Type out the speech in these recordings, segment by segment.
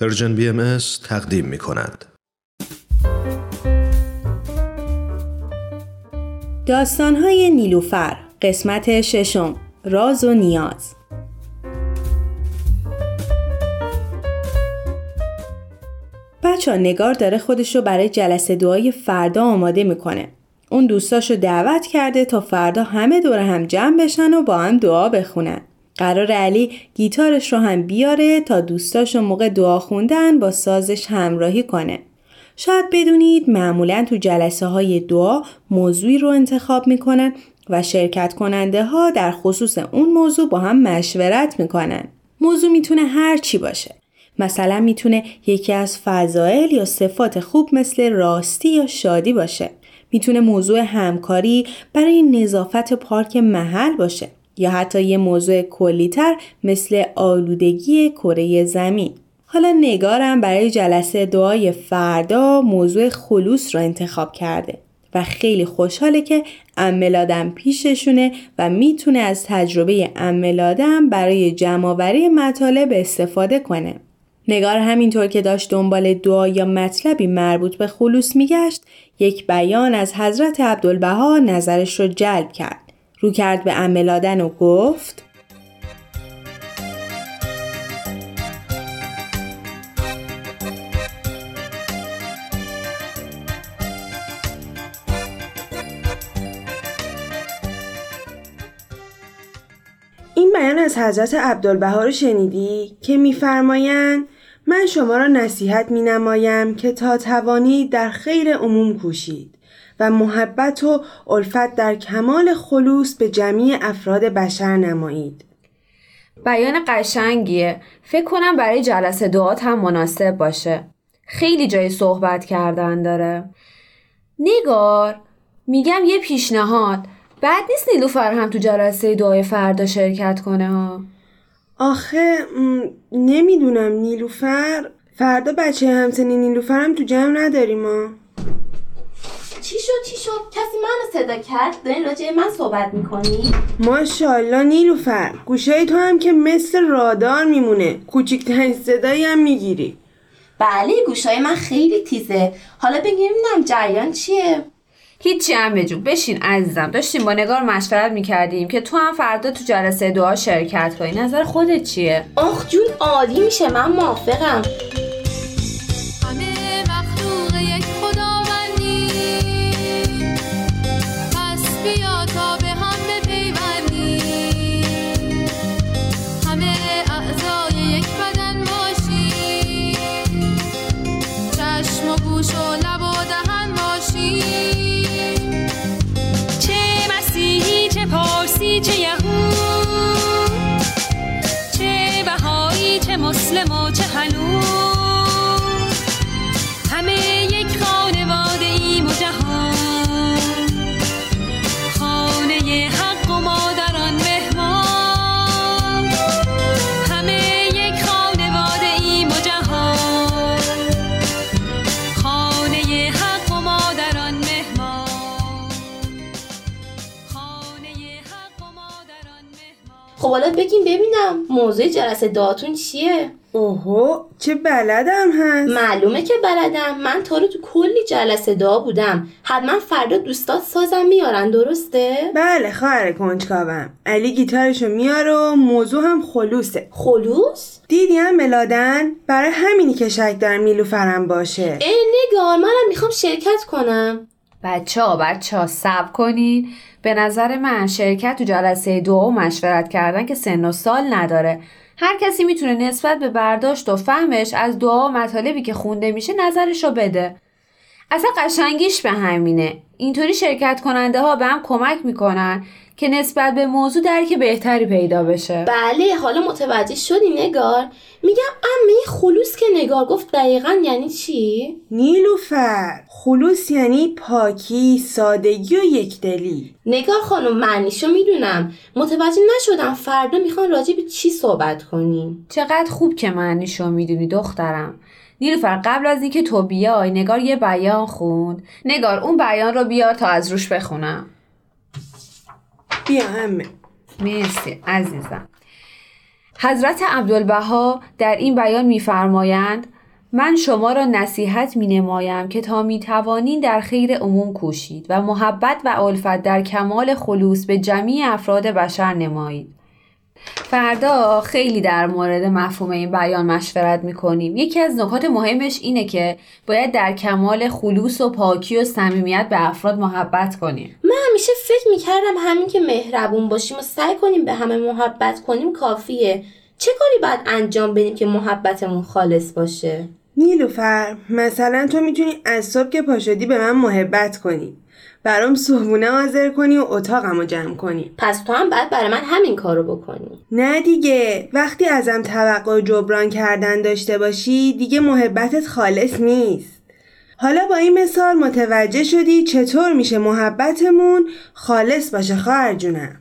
پرژن بی ام تقدیم می کند. داستانهای نیلوفر قسمت ششم راز و نیاز بچه نگار داره خودش رو برای جلسه دعای فردا آماده می‌کنه. اون دوستاشو دعوت کرده تا فردا همه دور هم جمع بشن و با هم دعا بخونن. قرار علی گیتارش رو هم بیاره تا دوستاش موقع دعا خوندن با سازش همراهی کنه. شاید بدونید معمولا تو جلسه های دعا موضوعی رو انتخاب می‌کنن و شرکت کننده ها در خصوص اون موضوع با هم مشورت می‌کنن. موضوع می‌تونه هر چی باشه. مثلا می‌تونه یکی از فضائل یا صفات خوب مثل راستی یا شادی باشه. می‌تونه موضوع همکاری برای نظافت پارک محل باشه. یا حتی یه موضوع کلیتر مثل آلودگی کره زمین. حالا نگارم برای جلسه دعای فردا موضوع خلوص را انتخاب کرده و خیلی خوشحاله که املادم پیششونه و می‌تونه از تجربه املادم برای جمعآوری مطالب استفاده کنه. نگار همینطور که داشت دنبال دعا یا مطلبی مربوط به خلوص میگشت یک بیان از حضرت عبدالبها نظرش رو جلب کرد. رو کرد به املادن و گفت این بیان از حضرت عبدالبها رو شنیدی که میفرمایند من شما را نصیحت می نمایم که تا توانی در خیر عموم کوشید. و محبت و الفت در کمال خلوص به جمعی افراد بشر نمایید. بیان قشنگیه. فکر کنم برای جلسه دعات هم مناسب باشه. خیلی جای صحبت کردن داره. نگار میگم یه پیشنهاد بعد نیست نیلوفر هم تو جلسه دعای فردا شرکت کنه ها آخه نمی‌دونم نیلوفر فردا بچه همسنی نیلوفر هم تو جمع نداریم ها چی شد چی شد؟ کسی منو صدا کرد؟ دارین راجع من صحبت می‌کنی؟ ماشاءالله نیلوفر گوشای تو هم که مثل رادار میمونه. کوچیکترین صدایی هم می‌گیری. بله گوشای من خیلی تیزه. حالا بگیم نم جریان چیه؟ هیچی هم جون بشین عزیزم. داشتیم با نگار مشورت می‌کردیم که تو هم فردا تو جلسه دعا شرکت کنی. نظر خودت چیه؟ آخ جون عالی میشه من موافقم. خب حالا بگیم ببینم موضوع جلسه دعاتون چیه؟ اوهو چه بلدم هست. معلومه که بلدم. من تا رو تو کلی جلسه دعا بودم. حتما فردا دوستات سازم میارن درسته؟ بله خواهر کنجکاوم. علی گیتارشو میاره و موضوع هم خلوصه. خلوص؟ دیدی هم ملادن؟ برای همینی که شک دارم میلو فرم باشه. ای نگار منم می‌خوام شرکت کنم. بچه ها بچه ها سب کنین. به نظر من شرکت تو جلسه دو و مشورت کردن که سن و سال نداره. هر کسی می‌تونه نسبت به برداشت و فهمش از دعا و مطالبی که خونده میشه نظرش رو بده. اصلا قشنگیش به همینه. اینطوری شرکت کننده ها به هم کمک می‌کنن. که نسبت به موضوع درک بهتری پیدا بشه. بله حالا متوجه شدی نگار؟ میگم امه خلوص که نگار گفت دقیقا یعنی چی؟ نیلوفر خلوص یعنی پاکی سادگی و یکدلی نگار خانم معنیشو می‌دونم. متوجه نشدم فردا می‌خوان راجع به چی صحبت کنیم. چقدر خوب که معنیشو می‌دونی دخترم. نیلوفر قبل از اینکه تو بیای نگار یه بیان خوند. نگار اون بیان رو بیار تا از روش بخونم. بیا همه مرسی عزیزم حضرت عبدالبها در این بیان میفرمایند من شما را نصیحت می نمایم که تا می توانین در خیر عموم کوشید و محبت و الفت در کمال خلوص به جمعی افراد بشر نمایید. فردا خیلی در مورد مفهوم این بیان مشورت می‌کنیم. یکی از نکات مهمش اینه که باید در کمال خلوص و پاکی و صمیمیت به افراد محبت کنیم. من همیشه فکر می‌کردم همین که مهربون باشیم و سعی کنیم به همه محبت کنیم کافیه. چه کاری باید انجام بدیم که محبتمون خالص باشه؟ نیلوفر مثلا تو می‌تونی از صبح که پاشدی به من محبت کنی. برام صبحونه حاضر کنی و اتاقمو جمع کنی. پس تو هم باید برای من همین کارو بکنی. نه دیگه. وقتی ازم توقع جبران کردن داشته باشی دیگه محبتت خالص نیست. حالا با این مثال متوجه شدی چطور میشه محبتمون خالص باشه خواهر جونم؟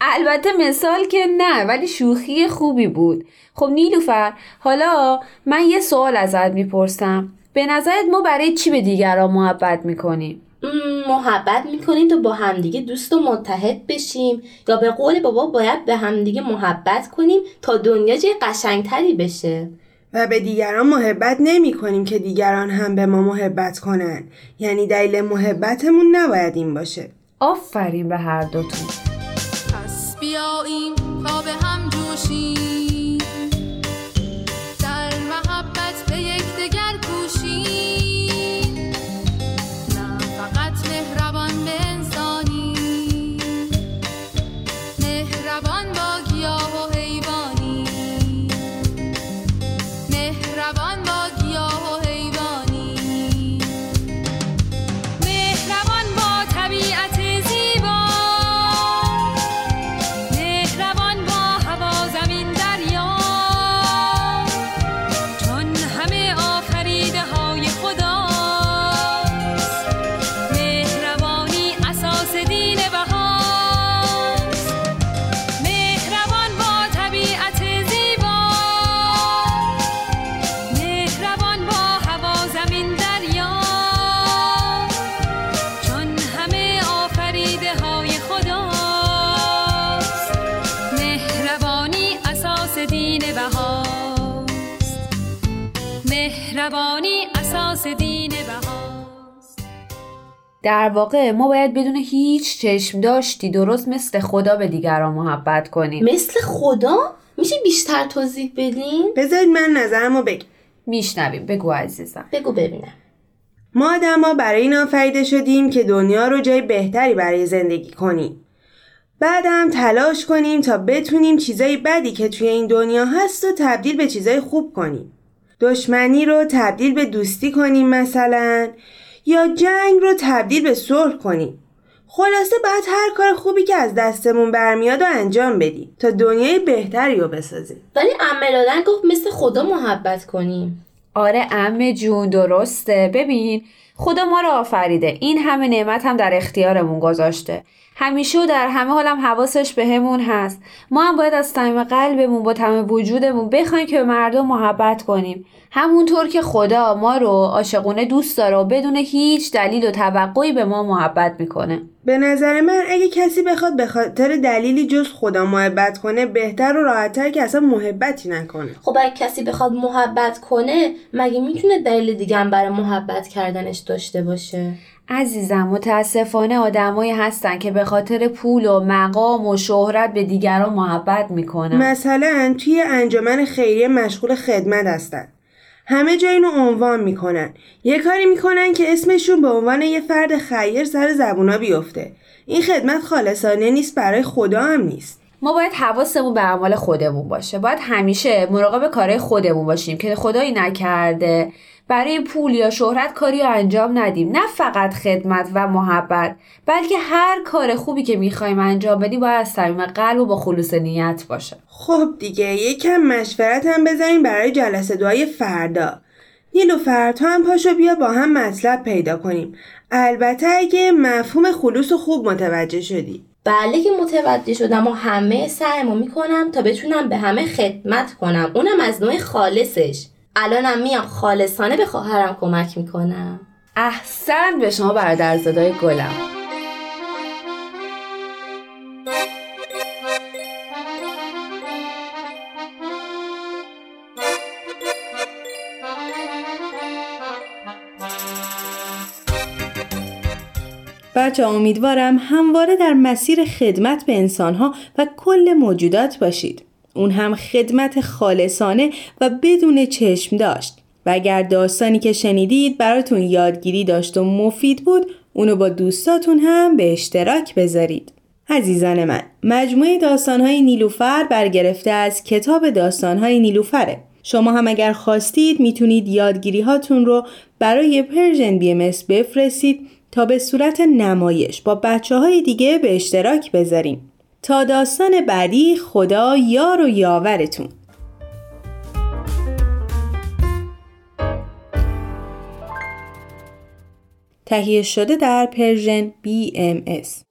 البته مثال که نه ولی شوخی خوبی بود. خب نیلوفر حالا من یه سوال ازت می‌پرسم. به نظرت ما برای چی به دیگران محبت می‌کنیم؟ محبت می‌کنیم تا با همدیگه دوست و متحد بشیم. یا به قول بابا باید به همدیگه محبت کنیم تا دنیا جای قشنگتری بشه. و به دیگران محبت نمی کنیم که دیگران هم به ما محبت کنن. یعنی دلیل محبتمون نباید این باشه. آفرین به هر دوتون. پس بیاییم تا به هم جوشیم. مهربانی اساس دین بهاست. در واقع ما باید بدون هیچ چشم داشتی درست مثل خدا به دیگران محبت کنیم. مثل خدا؟ میشه بیشتر توضیح بدین؟ بذارید من نظرمو بگم. میشنویم. بگو عزیزم. بگو ببینم. ما آدما برای این آفریده شدیم که دنیا رو جای بهتری برای زندگی کنیم. بعدم تلاش کنیم تا بتونیم چیزای بدی که توی این دنیا هست و تبدیل به چیزای خوب کنیم. دشمنی رو تبدیل به دوستی کنیم مثلا یا جنگ رو تبدیل به صلح کنیم. خلاصه باید هر کار خوبی که از دستمون برمیاد و انجام بدیم تا دنیای بهتری رو بسازیم. ولی عمه دادن گفت مثل خدا محبت کنیم. آره ام جون درسته. ببین خدا ما رو آفریده. این همه نعمت هم در اختیارمون گذاشته. همیشه و در همه حالم حواسش بهمون هست. ما هم باید از صمیم قلبمون با تمام وجودمون بخوایم که به مردم محبت کنیم. همونطور که خدا ما رو عاشقونه دوست داره و بدون هیچ دلیل و توقعی به ما محبت می‌کنه. به نظر من اگه کسی بخواد به خاطر دلیلی جز خدا محبت کنه بهتر و راحتتر که اصلا محبتی نکنه. خب اگه کسی بخواد محبت کنه مگه می‌تونه دلیل دیگه هم برای محبت کردنش داشته باشه؟ عزیزم متاسفانه آدمایی هستن که به خاطر پول و مقام و شهرت به دیگران محبت می‌کنن. مثلا توی انجمن خیریه مشغول خدمت هستن. همه جا اینو عنوان می‌کنن. یه کاری می‌کنن که اسمشون به عنوان یه فرد خیر سر زبونا بیفته. این خدمت خالصانه نیست برای خدا هم نیست. ما باید حواسمون به اعمال خودمون باشه. باید همیشه مراقب کارهای خودمون باشیم که خدایی نکرده. برای پول یا شهرت کاری رو انجام ندیم. نه فقط خدمت و محبت بلکه هر کار خوبی که می‌خوایم انجام بدیم باید از صمیم قلب و با خلوص نیت باشه. خب دیگه یکم مشورت هم بذاریم برای جلسه دعای فردا. نیلوفر تو هم پاشو بیا با هم مطلب پیدا کنیم. البته اگه مفهوم خلوص خوب متوجه شدی. بله که متوجه شدم و همه سعیمو می‌کنم تا بتونم به همه خدمت کنم. اونم از نوع خالصش. الانم میام خالصانه به خواهرم کمک می‌کنم. احسن. به شما برادر زدای گلم. بچه امیدوارم همواره در مسیر خدمت به انسانها و کل موجودات باشید. اون هم خدمت خالصانه و بدون چشم داشت. و اگر داستانی که شنیدید براتون یادگیری داشت و مفید بود اونو با دوستاتون هم به اشتراک بذارید. عزیزان من مجموعه داستانهای نیلوفر برگرفته از کتاب داستانهای نیلوفره شما هم اگر خواستید می‌تونید یادگیری هاتون رو برای Persian BM بفرستید تا به صورت نمایش با بچه های دیگه به اشتراک بذاریم. تا داستان بعدی خدا یار و یاورتون. تهیه شده در پرژن BMS